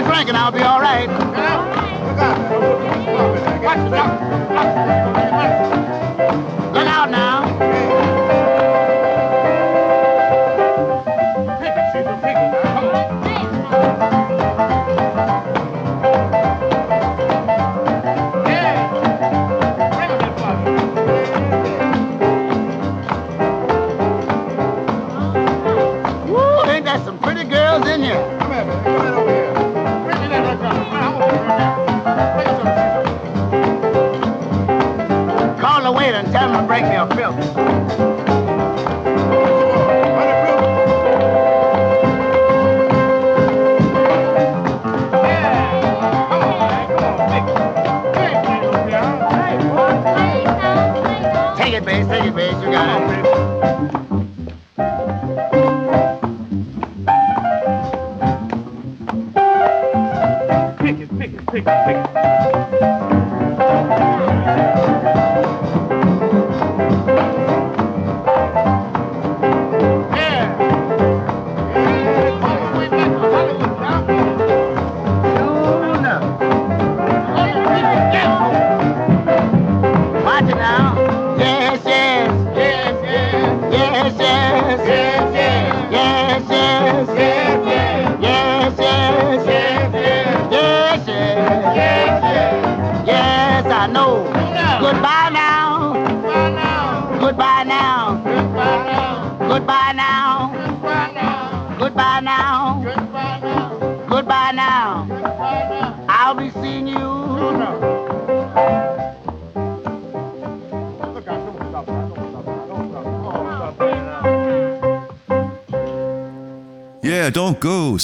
Another drink and I'll be all right. Watch the Pick it, pick, pick, pick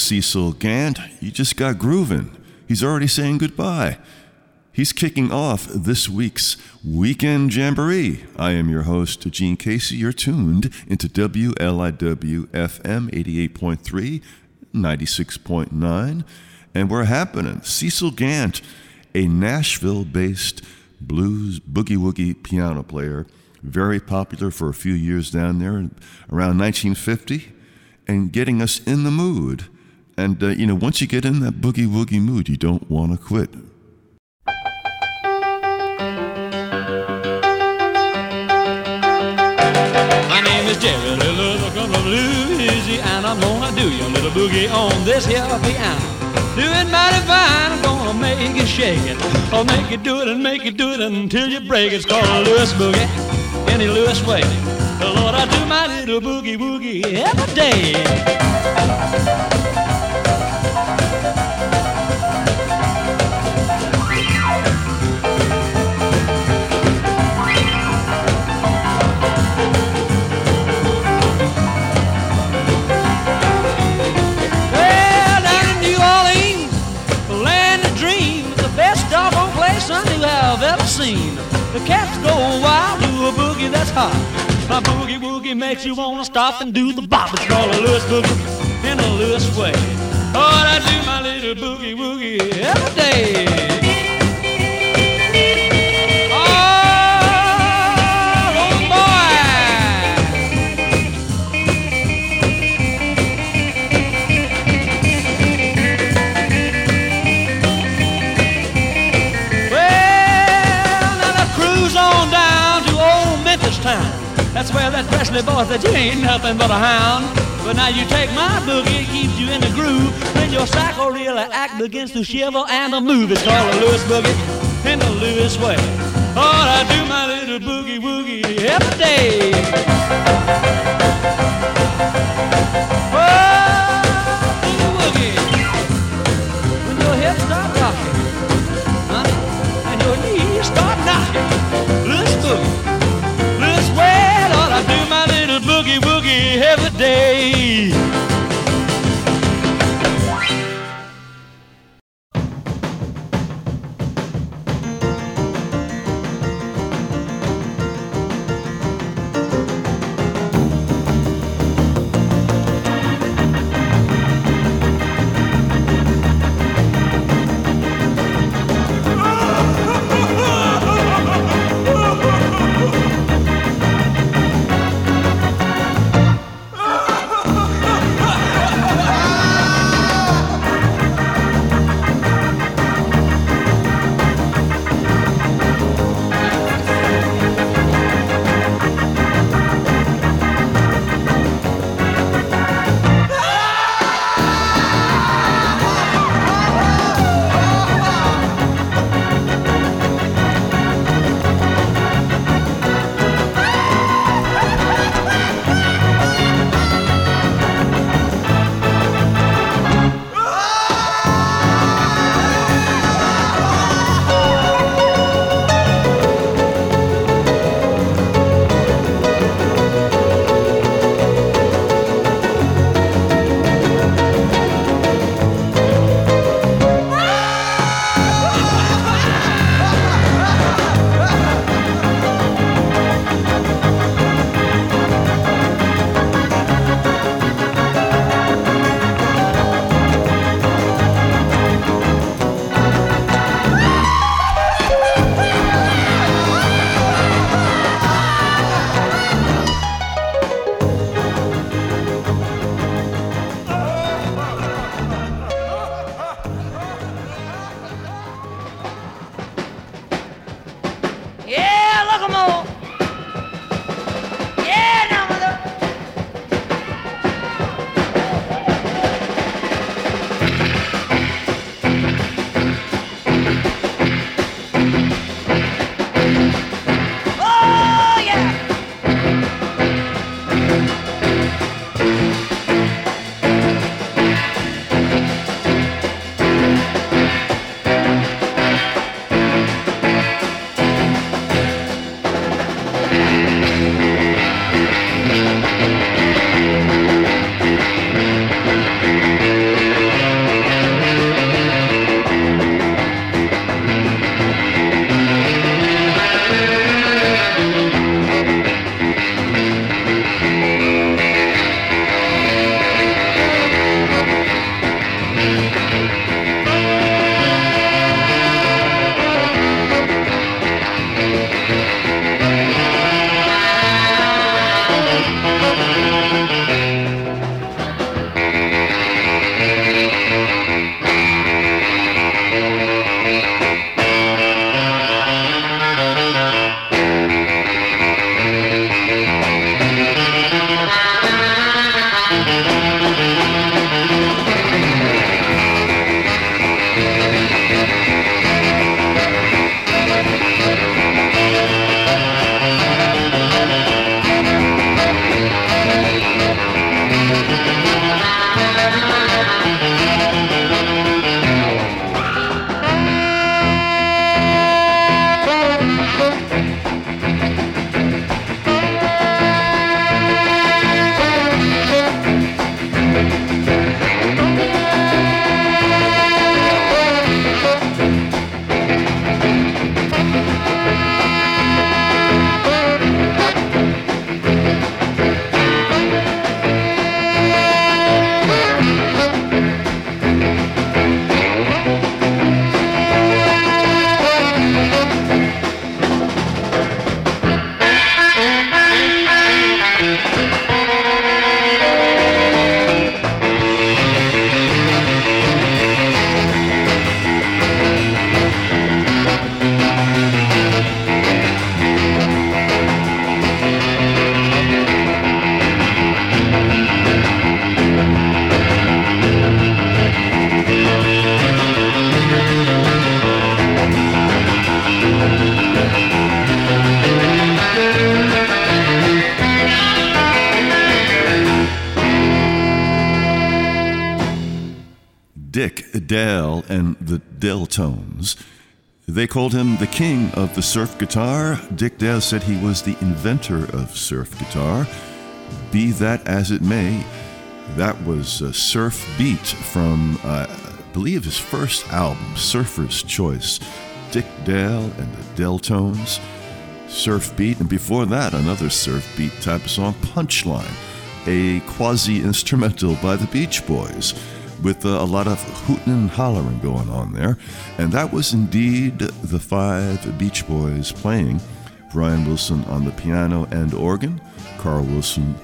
Cecil Gant. You just got grooving. He's already saying goodbye. He's kicking off this week's Weekend Jamboree. I am your host, Gene Casey. You're tuned into WLIW FM 88.3, 96.9, and we're happening. Cecil Gant, a Nashville based blues boogie woogie piano player, very popular for a few years down there around 1950 and getting us in the mood. And, uh, you know, once you get in that boogie woogie mood, you don't want to quit. My name is Jerry Lillis, I come from Louisiana. I'm gonna do your little boogie on this here piano. Doing mighty fine, I'm gonna make it shake it. I'll make it do it and make it do it until you break it. It's called a Lewis boogie, any Lewis way. Lord, I do my little boogie woogie every day. A boogie that's hot. My boogie woogie makes you wanna stop and do the bop. It's called a Lewis boogie in a Lewis way. Oh, I do my little boogie woogie every day. That's where that Presley boy said you ain't nothing but a hound. But now you take my boogie, it keeps you in the groove. When your sacroiliac begins to shiver and to move. It's called a Lewis boogie in the Lewis way. Oh, I do my little boogie woogie every day. Oh, every day. Called him the king of the surf guitar. Dick Dale said he was the inventor of surf guitar. Be that as it may, that was a Surf Beat from, uh, I believe, his first album, Surfer's Choice. Dick Dale and the Del-Tones, Surf Beat, and before that, another surf beat type of song, Punchline, a quasi instrumental by the Beach Boys with uh, a lot of hooting and hollering going on there. And that was indeed the five Beach Boys playing. Brian Wilson on the piano and organ, Carl Wilson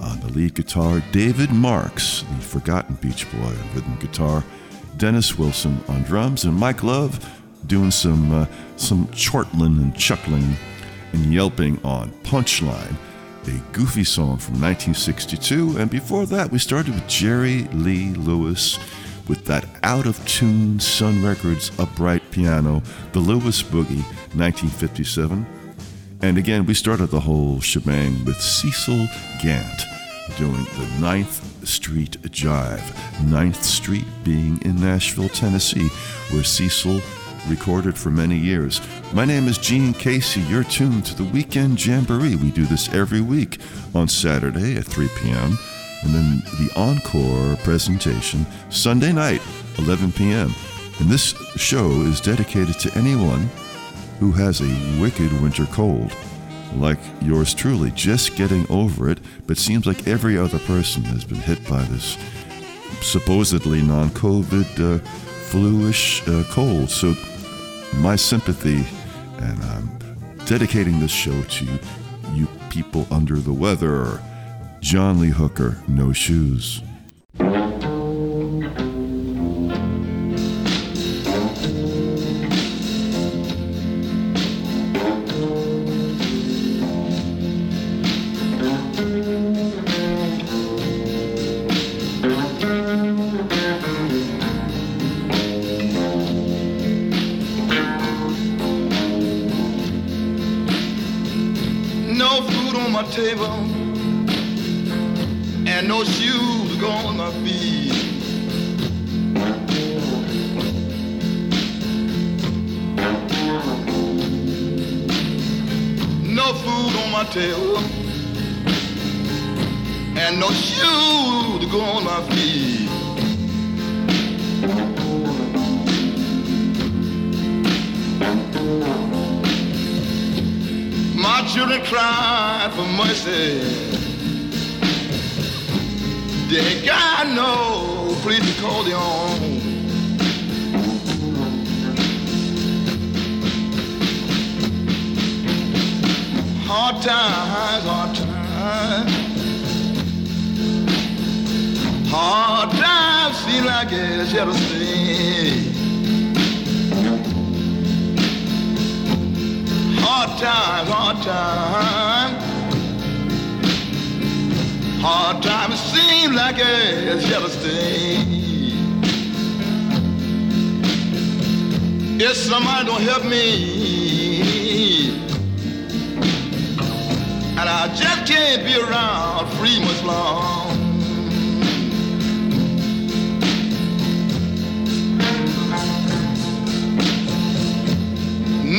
on the lead guitar, David Marks, the forgotten Beach Boy on rhythm guitar, Dennis Wilson on drums, and Mike Love doing some uh, some chortling and chuckling and yelping on Punchline, a goofy song from 1962. And before that, we started with Jerry Lee Lewis with that out of tune Sun Records upright piano, the Lewis Boogie, 1957. And again, we started the whole shebang with Cecil Gant doing the Ninth Street Jive. Ninth Street being in Nashville, Tennessee, where Cecil recorded for many years. My name is Gene Casey. You're tuned to the Weekend Jamboree. We do this every week on Saturday at 3 p.m. And then the encore presentation Sunday night, 11 p.m. And this show is dedicated to anyone who has a wicked winter cold, like yours truly, just getting over it, but seems like every other person has been hit by this supposedly non COVID uh, flu-ish uh, cold. So my sympathy, and I'm dedicating this show to you people under the weather. John Lee Hooker, No Shoes.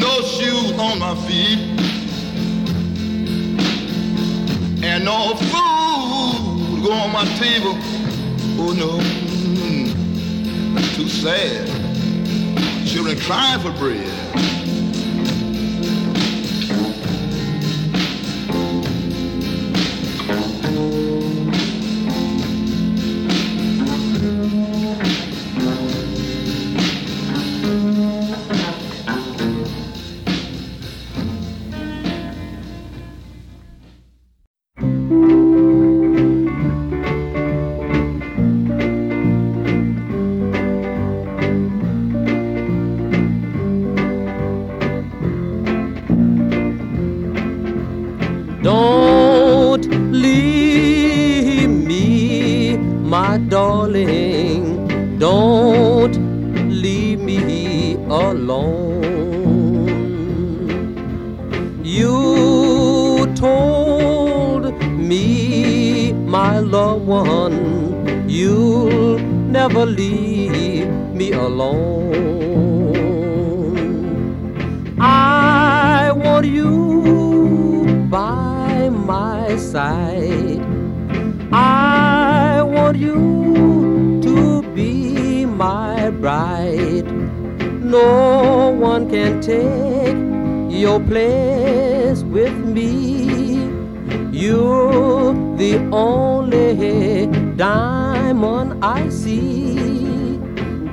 No shoes on my feet, and no food go on my table. Oh no, too sad. Children crying for bread. I see.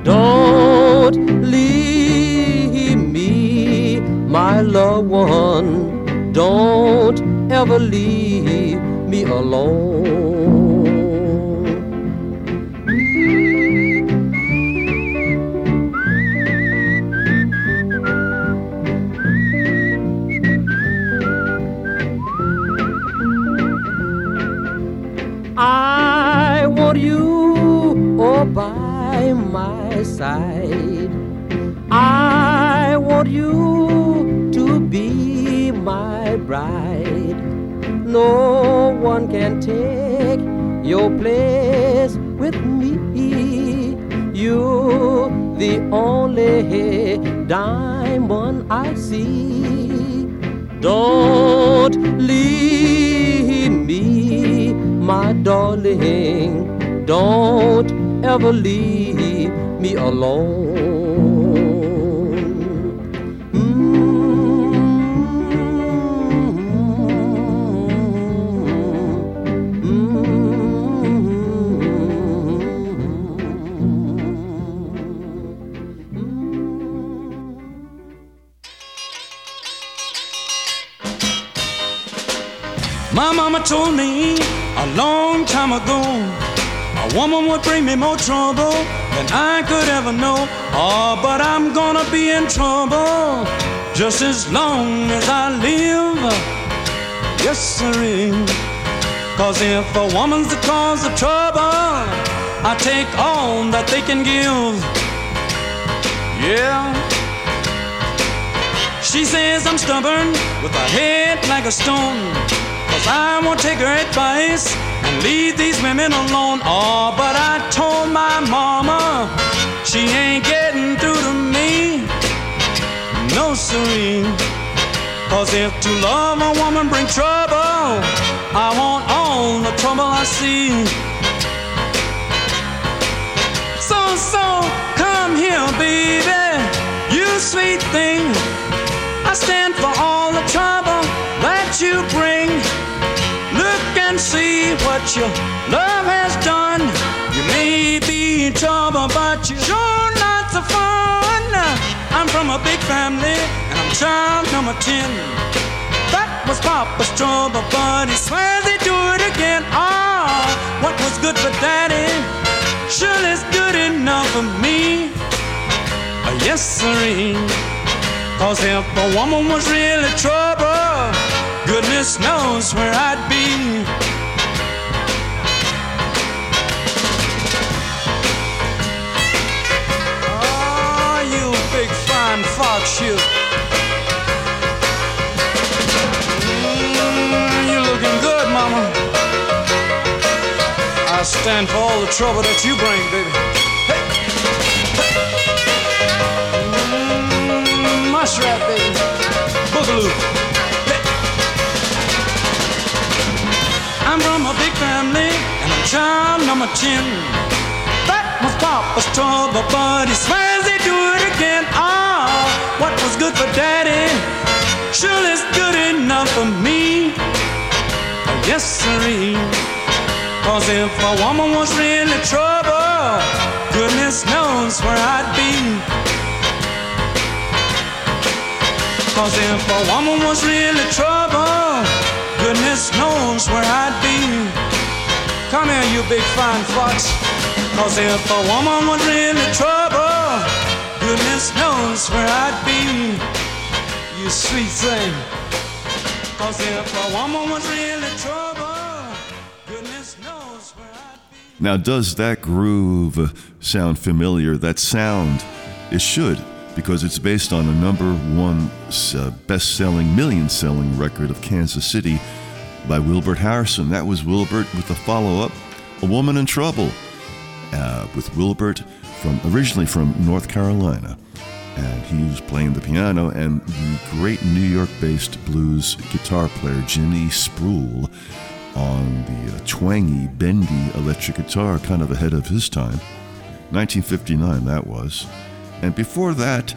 Don't leave me, my loved one. Don't ever leave me alone. Side. I want you to be my bride. No one can take your place with me. You're the only diamond I see. Don't leave me, my darling. Don't ever leave me alone. My mama told me a long time ago a woman would bring me more trouble than I could ever know. Oh, but I'm gonna be in trouble just as long as I live. Yes, sirree. Cause if a woman's the cause of trouble, I take all that they can give. Yeah. She says I'm stubborn with a head like a stone. Cause I won't take her advice leave these women alone. Oh, but I told my mama she ain't getting through to me. No, siree. Cause if to love a woman bring trouble, I want all the trouble I see. So, so, come here, baby, you sweet thing. I stand for all the trouble that you bring. And see what your love has done. You may be in trouble, but you're sure lots of fun. I'm from a big family, and I'm child number 10. That was Papa's trouble, but he swears they do it again. Ah, what was good for Daddy, sure is good enough for me. Uh, yes, sirree. Cause if a woman was really trouble, goodness knows where I'd be. Oh, you big fine fox, you. Mm, you looking good, mama. I stand for all the trouble that you bring, baby. Hey. Mm, mushrat, baby. Boogaloo. Child number 10. That was Papa's trouble, but he swears they do it again. Ah, what was good for Daddy sure is good enough for me. Oh, yes, sirree. Cause if a woman was really trouble, goodness knows where I'd be. Cause if a woman was really trouble, goodness knows where I'd be. Come here, you big fine fox. Cause if a woman was really trouble, goodness knows where I'd be. You sweet thing. Cause if a woman was really trouble, goodness knows where I'd be. Now, does that groove sound familiar? That sound, it should, because it's based on a number one uh, best selling, million selling record of Kansas City by Wilbert Harrison. That was Wilbert with the follow up, A Woman in Trouble. uh, with Wilbert, from originally from North Carolina. And he was playing the piano, and the great New York based blues guitar player Jimmy Spruill on the uh, twangy, bendy electric guitar, kind of ahead of his time. 1959, that was. And before that,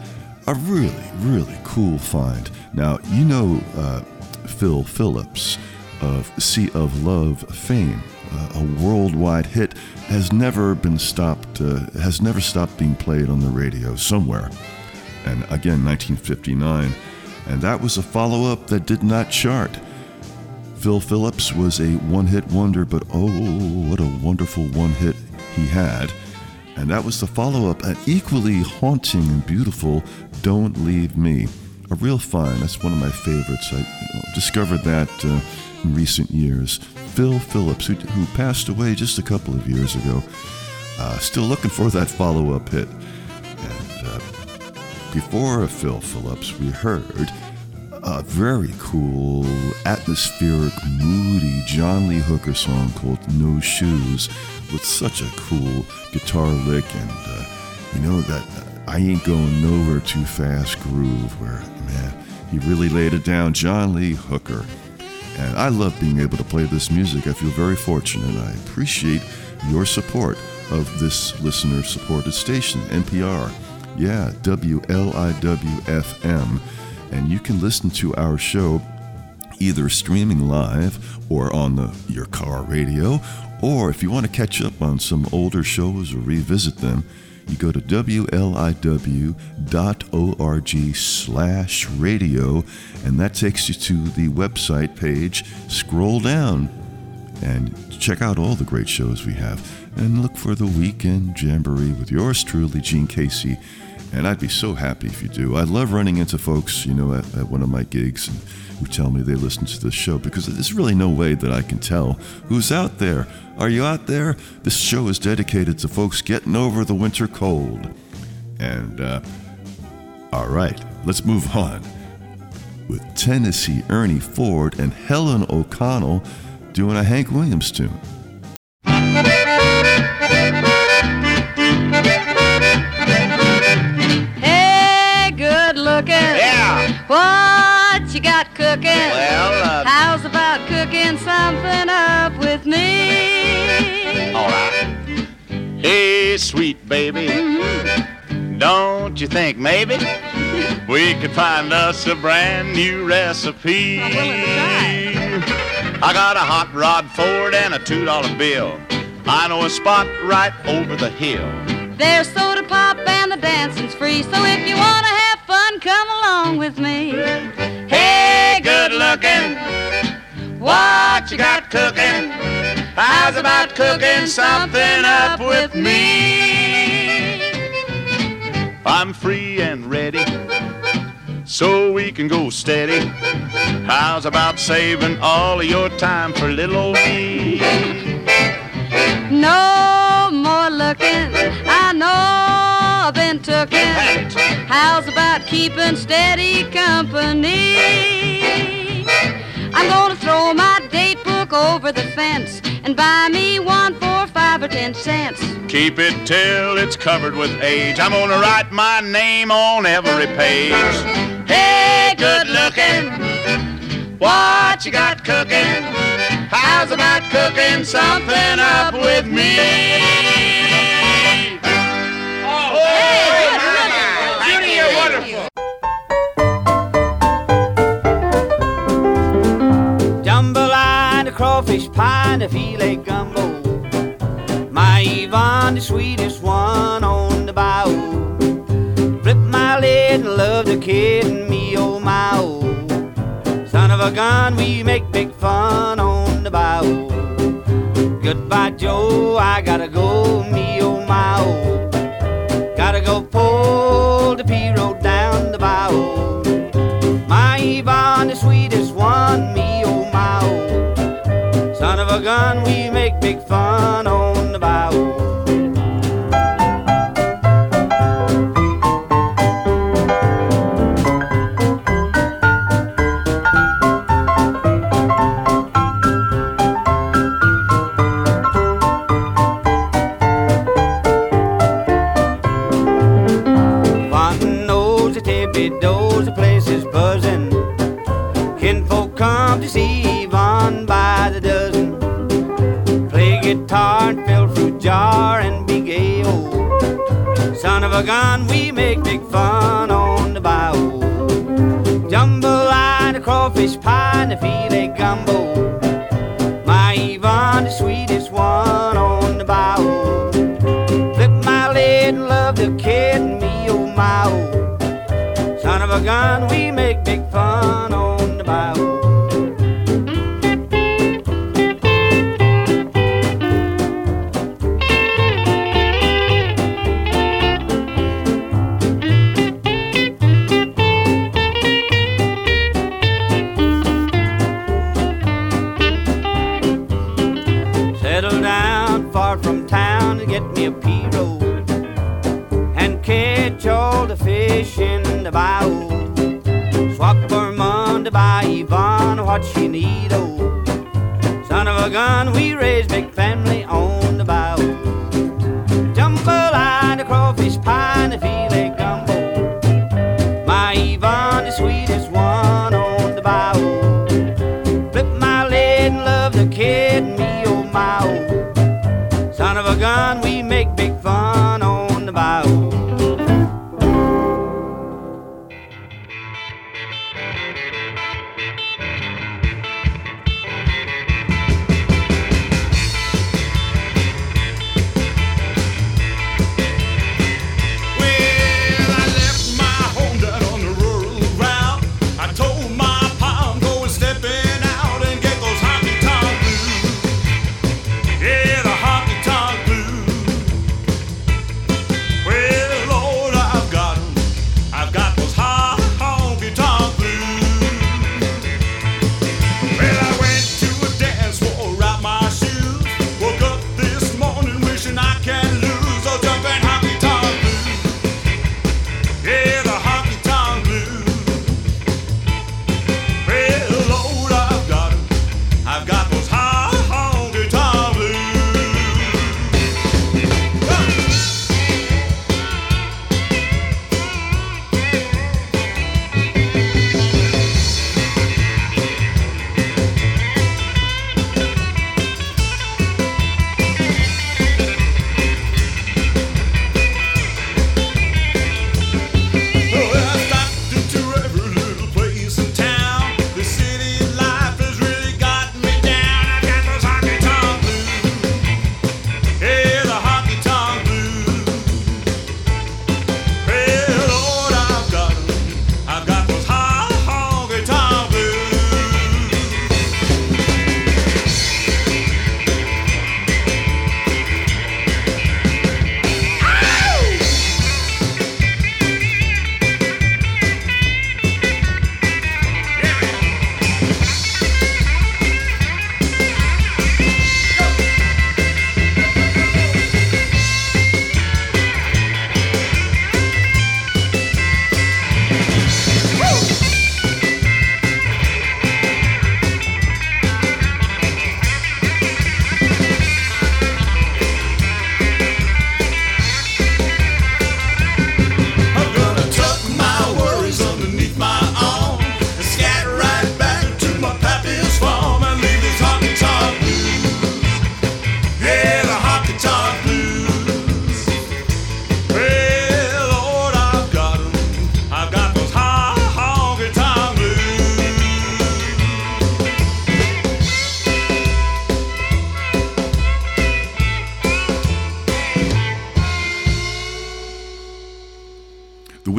a really, really cool find. Now, you know uh, Phil Phillips of Sea of Love fame. Uh, a worldwide hit has never been stopped, uh, has never stopped being played on the radio somewhere. And again, 1959. And that was a follow up that did not chart. Phil Phillips was a one hit wonder, but oh, what a wonderful one hit he had. And that was the follow up, an equally haunting and beautiful Don't Leave Me. A real fine. That's one of my favorites. I discovered that uh, in recent years. Phil Phillips, who, who, passed away just a couple of years ago, uh, still looking for that follow up hit. And uh, before Phil Phillips, we heard a very cool, atmospheric, moody John Lee Hooker song called No Shoes with such a cool guitar lick and, uh, you know, that I ain't going nowhere too fast groove where, man, he really laid it down. John Lee Hooker. And I love being able to play this music. I feel very fortunate. I appreciate your support of this listener supported station, NPR. Yeah, WLIWFM. And you can listen to our show either streaming live or on the, your car radio, or if you want to catch up on some older shows or revisit them, you go to wliw.org slash radio, and that takes you to the website page. Scroll down and check out all the great shows we have, and look for the Weekend Jamboree with yours truly, Gene Casey. And I'd be so happy if you do. I love running into folks, you know, at, at one of my gigs and who tell me they listen to this show because there's really no way that I can tell who's out there. Are you out there? This show is dedicated to folks getting over the winter cold. And, uh, all right, let's move on with Tennessee Ernie Ford and Helen O'Connell doing a Hank Williams tune. What you got cooking? Well, uh, How's about cooking something up with me? all right. Hey, sweet baby. Don't you think maybe we could find us a brand new recipe? I'm willing to try. I got a hot rod Ford and a two dollar bill. I know a spot right over the hill. There's soda pop and the dancing's free, so if you wanna have fun, come along with me. Hey, good looking. What you got cooking? How's about cooking something up with me? I'm free and ready, so we can go steady. How's about saving all of your time for little old me? No more looking, I know I've been tooken. How's about keeping steady company? I'm gonna throw my date book over the fence and buy me one for five or ten cents. Keep it till it's covered with age. I'm gonna write my name on every page. Hey, good looking. What you got cooking? How's about cooking something up with me? Crawfish pie, and a filé gumbo. My Yvonne, the sweetest one on the bayou. Flip my lid and love the kid and me, oh my oh. Son of a gun, we make big fun on the bayou. Goodbye, Joe, I gotta go, me, oh my oh. Gun, we make big fun on gun, we make big fun on the bayou. Jambalaya, the crawfish pie, and the filé gumbo. My Yvonne, the sweetest one on the bayou. Flip my lid and love the kid and me, oh my oh. Son of a gun, we get me a pirogue and catch all the fish in the bayou. Swap for Monday by Yvonne what she need, oh. Son of a gun, we raise big family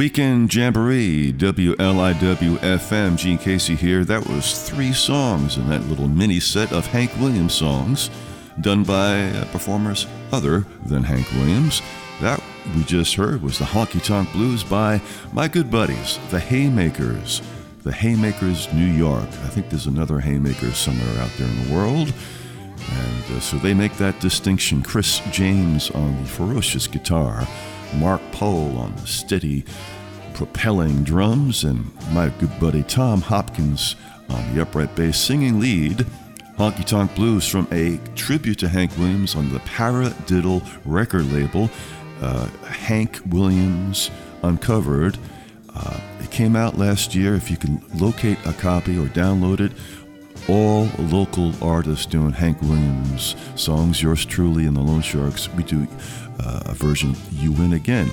Weekend Jamboree, WLIW FM, Gene Casey here. That was three songs in that little mini set of Hank Williams songs done by uh, performers other than Hank Williams. That we just heard was the Honky Tonk Blues by my good buddies, the Haymakers. The Haymakers, New York. I think there's another Haymakers somewhere out there in the world. And uh, so they make that distinction. Chris James on the ferocious guitar, Mark Pohl on the steady, propelling drums, and my good buddy Tom Hopkins on the upright bass singing lead. Honky Tonk Blues from a tribute to Hank Williams on the Paradiddle record label. Uh, Hank Williams Uncovered. Uh, it came out last year. If you can locate a copy or download it, all local artists doing Hank Williams songs. Yours truly and the Lone Sharks. We do a version You Win Again.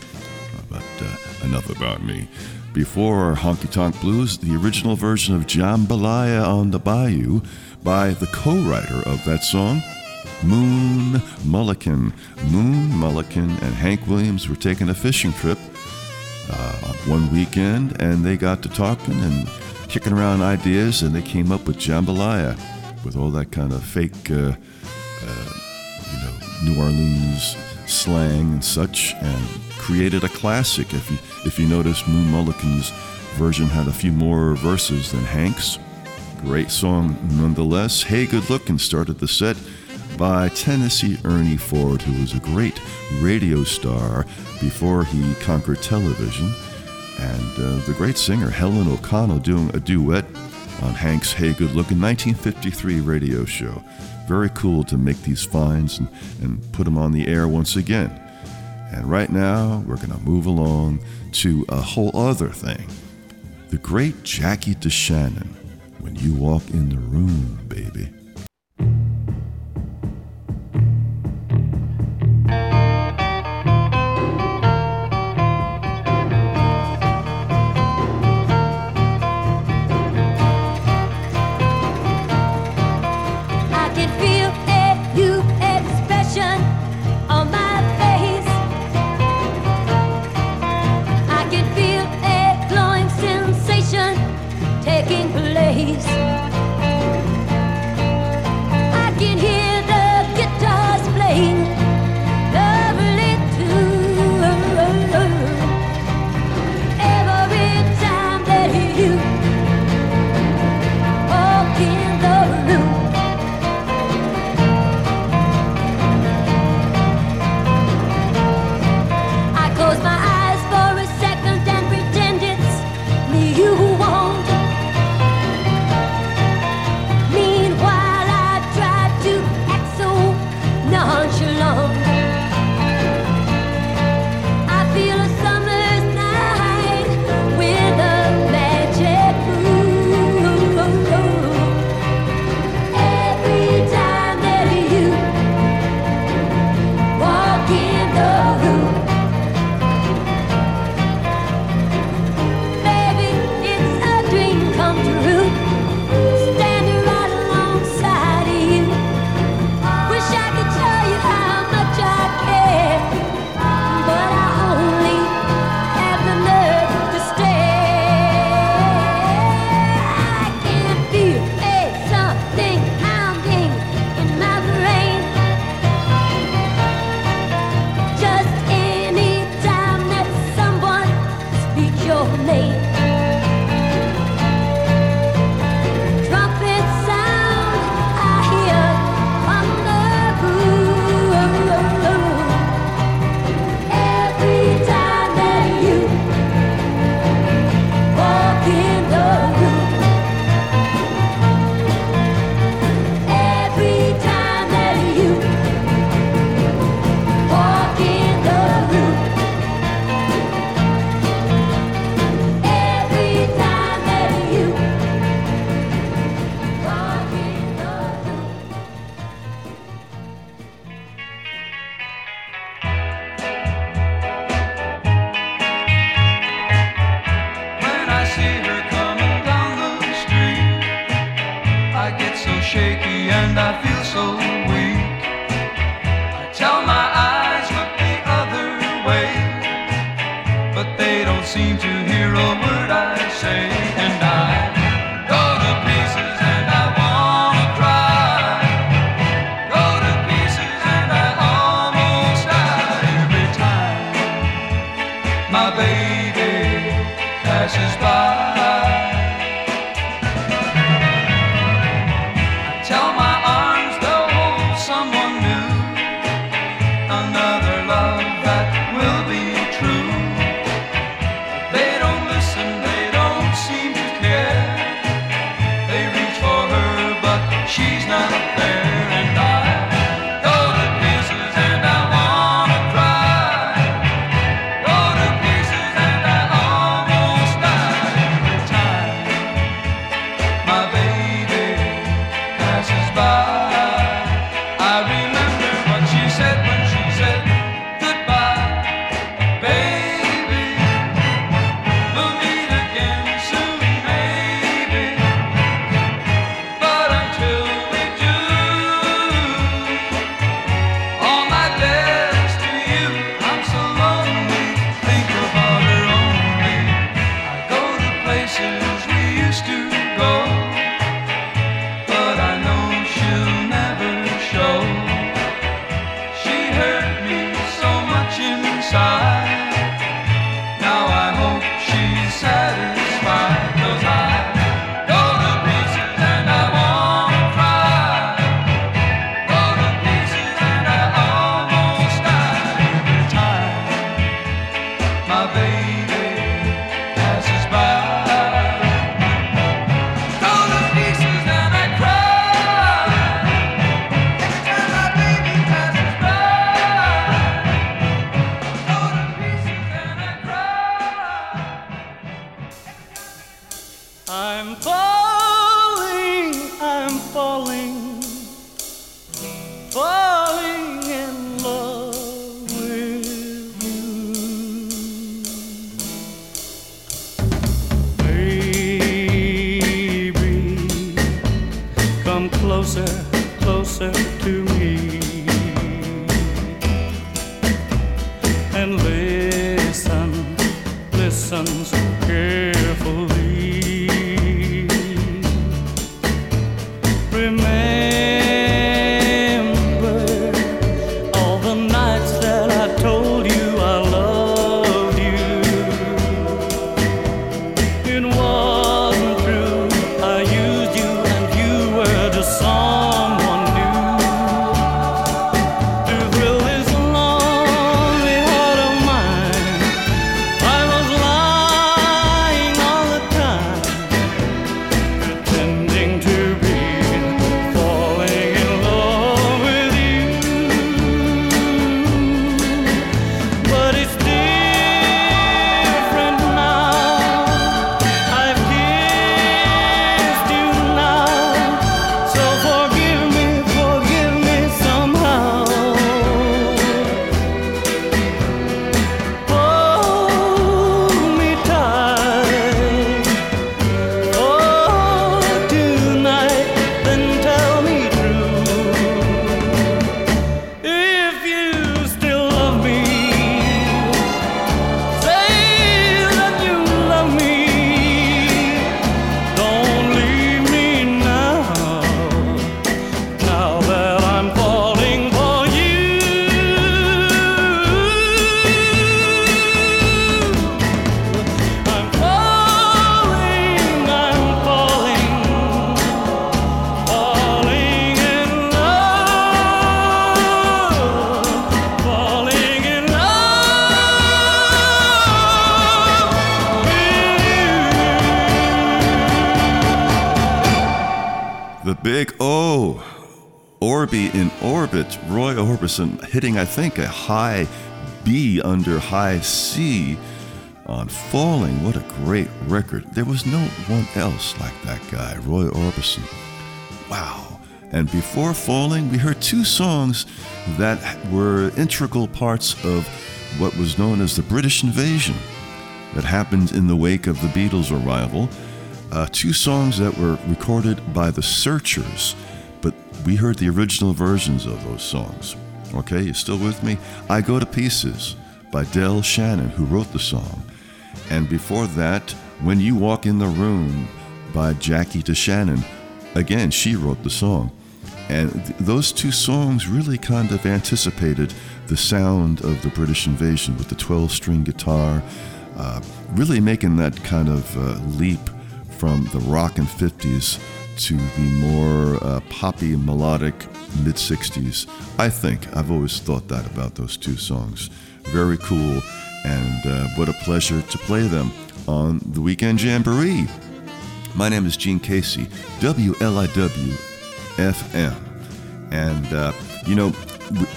But uh, enough about me. Before Honky Tonk Blues, the original version of Jambalaya on the Bayou by the co writer of that song, Moon Mullican. Moon Mullican and Hank Williams were taking a fishing trip uh, one weekend and they got to talking and kicking around ideas and they came up with Jambalaya with all that kind of fake, uh, uh, you know, New Orleans slang and such and created a classic. If you, if you notice, Moon Mullican's version had a few more verses than Hank's. Great song nonetheless. Hey Good Lookin' started the set by Tennessee Ernie Ford, who was a great radio star before he conquered television, and uh, the great singer Helen O'Connell doing a duet on Hank's Hey Good Lookin' 1953 radio show. Very cool to make these finds and, and put them on the air once again. And right now, we're going to move along to a whole other thing. The great Jackie DeShannon, When You Walk in the Room, baby. seem to hitting, I think, a high B under high C on Falling. What a great record. There was no one else like that guy, Roy Orbison. Wow. And before Falling, we heard two songs that were integral parts of what was known as the British invasion that happened in the wake of the Beatles' arrival. Uh, two songs that were recorded by the Searchers, but we heard the original versions of those songs. Okay, you still with me? I Go to Pieces by Del Shannon, who wrote the song. And before that, When You Walk in the Room by Jackie DeShannon. Again, she wrote the song. And th- those two songs really kind of anticipated the sound of the British invasion with the 12 string guitar, uh, really making that kind of uh, leap from the rock and 50s to the more uh, poppy, melodic mid 60s. I think, I've always thought that about those two songs. Very cool, and uh, what a pleasure to play them on the Weekend Jamboree. My name is Gene Casey, WLIW FM. And, uh, you know,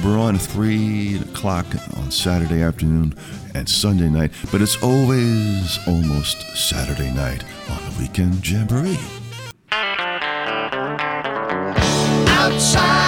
we're on 3 o'clock on Saturday afternoon and Sunday night, but it's always almost Saturday night on the Weekend Jamboree. Outside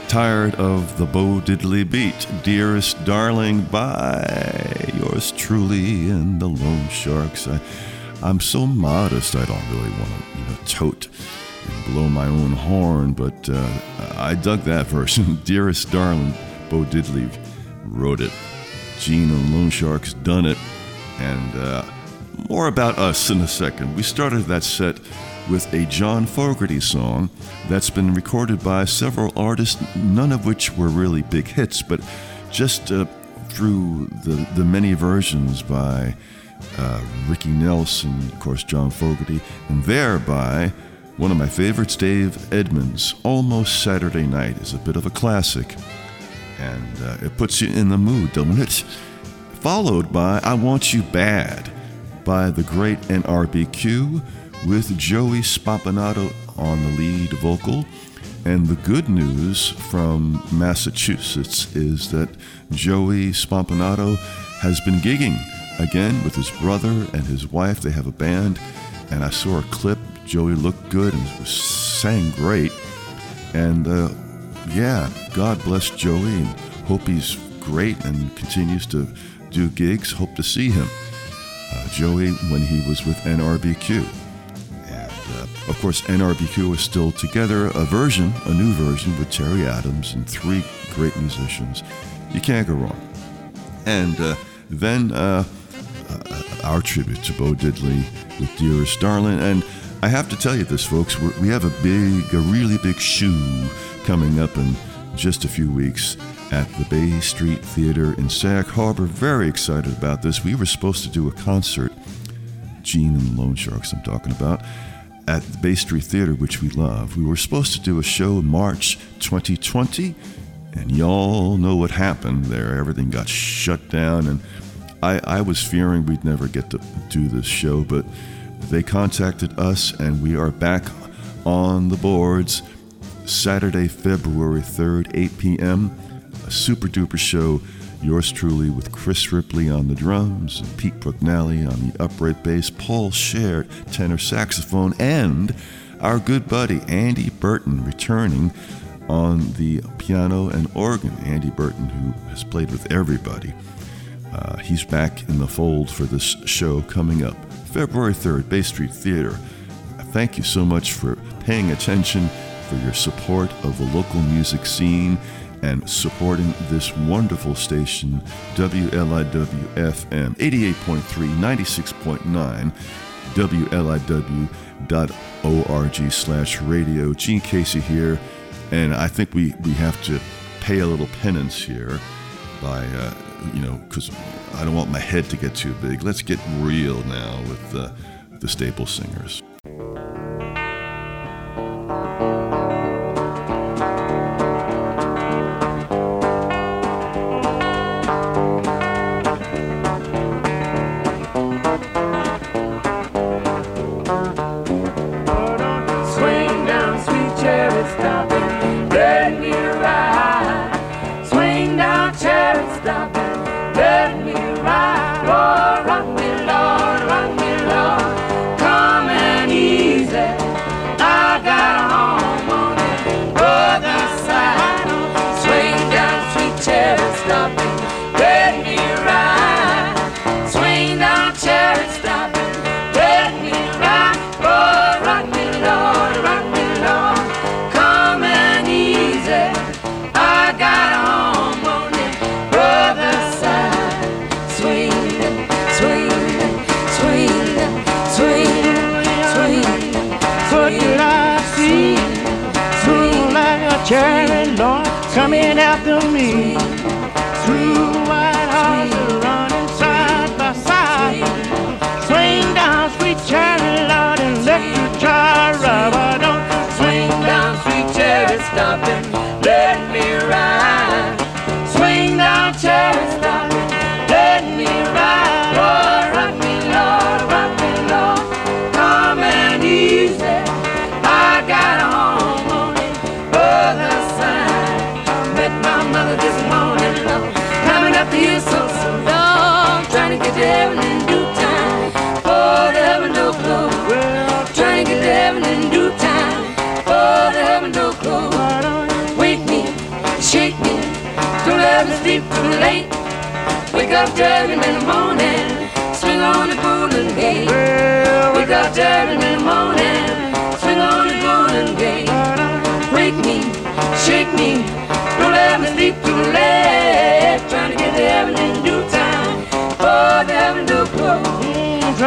get tired of the Bo Diddley beat, Dearest Darling by yours truly and the Lone Sharks. I, I'm so modest, I don't really want to, you know, tote and blow my own horn, but uh, I dug that version. Dearest Darling, Bo Diddley wrote it. Gene and Lone Sharks done it. And uh, more about us in a second. We started that set with a John Fogerty song that's been recorded by several artists, none of which were really big hits, but just uh, through the, the many versions by uh, Ricky Nelson, of course, John Fogerty, and thereby one of my favorites, Dave Edmunds. Almost Saturday Night is a bit of a classic, and uh, it puts you in the mood, doesn't it? Followed by I Want You Bad by the great NRBQ with Joey Spampinato on the lead vocal. And the good news from Massachusetts is that Joey Spampinato has been gigging again with his brother and his wife. They have a band, and I saw a clip. Joey looked good and sang great. And uh, yeah, God bless Joey and hope he's great and continues to do gigs. Hope to see him. Uh, Joey when he was with NRBQ. Of course, NRBQ is still together, a version, a new version with Terry Adams and three great musicians. You can't go wrong. And uh, then uh, uh, our tribute to Bo Diddley with Dearest Darling. And I have to tell you this, folks, we have a big, a really big shoe coming up in just a few weeks at the Bay Street Theater in Sag Harbor. Very excited about this. We were supposed to do a concert, Gene and the Lone Sharks, I'm talking about, at the Bay Street Theater, which we love. We were supposed to do a show in March 2020, and y'all know what happened there. Everything got shut down, and I, I was fearing we'd never get to do this show, but they contacted us, and we are back on the boards Saturday, February 3rd, 8 p.m. A super duper show. Yours truly with Chris Ripley on the drums, and Pete Brugnelli on the upright bass, Paul Scher tenor saxophone, and our good buddy Andy Burton returning on the piano and organ. Andy Burton, who has played with everybody. Uh, he's back in the fold for this show coming up February 3rd, Bay Street Theater. Thank you so much for paying attention, for your support of the local music scene, and supporting this wonderful station, WLIW FM 88.3, 96.9, WLIW.org slash radio. Gene Casey here, and I think we, we have to pay a little penance here by, uh, you know, because I don't want my head to get too big. Let's get real now with uh, the Staple Singers.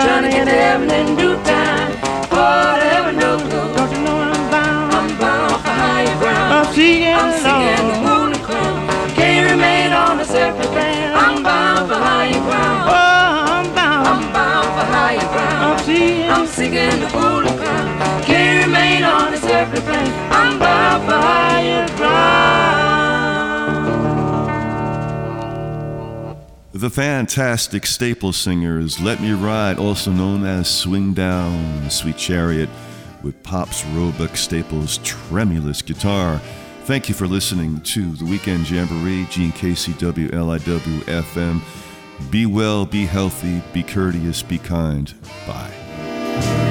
Close. Trying to get heaven in due time. Heaven do close. Don't you know I'm bound? I'm bound for higher ground. I'm seeking, I'm seeking the golden crown. Can't remain on the surface land. I'm bound for higher ground. Oh, I'm bound. I'm bound for higher ground. I'm seeking, I'm seeking the golden The fantastic staple singers Let Me Ride, also known as Swing Down, Sweet Chariot, with Pops Roebuck Staples' tremulous guitar. Thank you for listening to the Weekend Jamboree, Gene WLIW FM. Be well, be healthy, be courteous, be kind. Bye.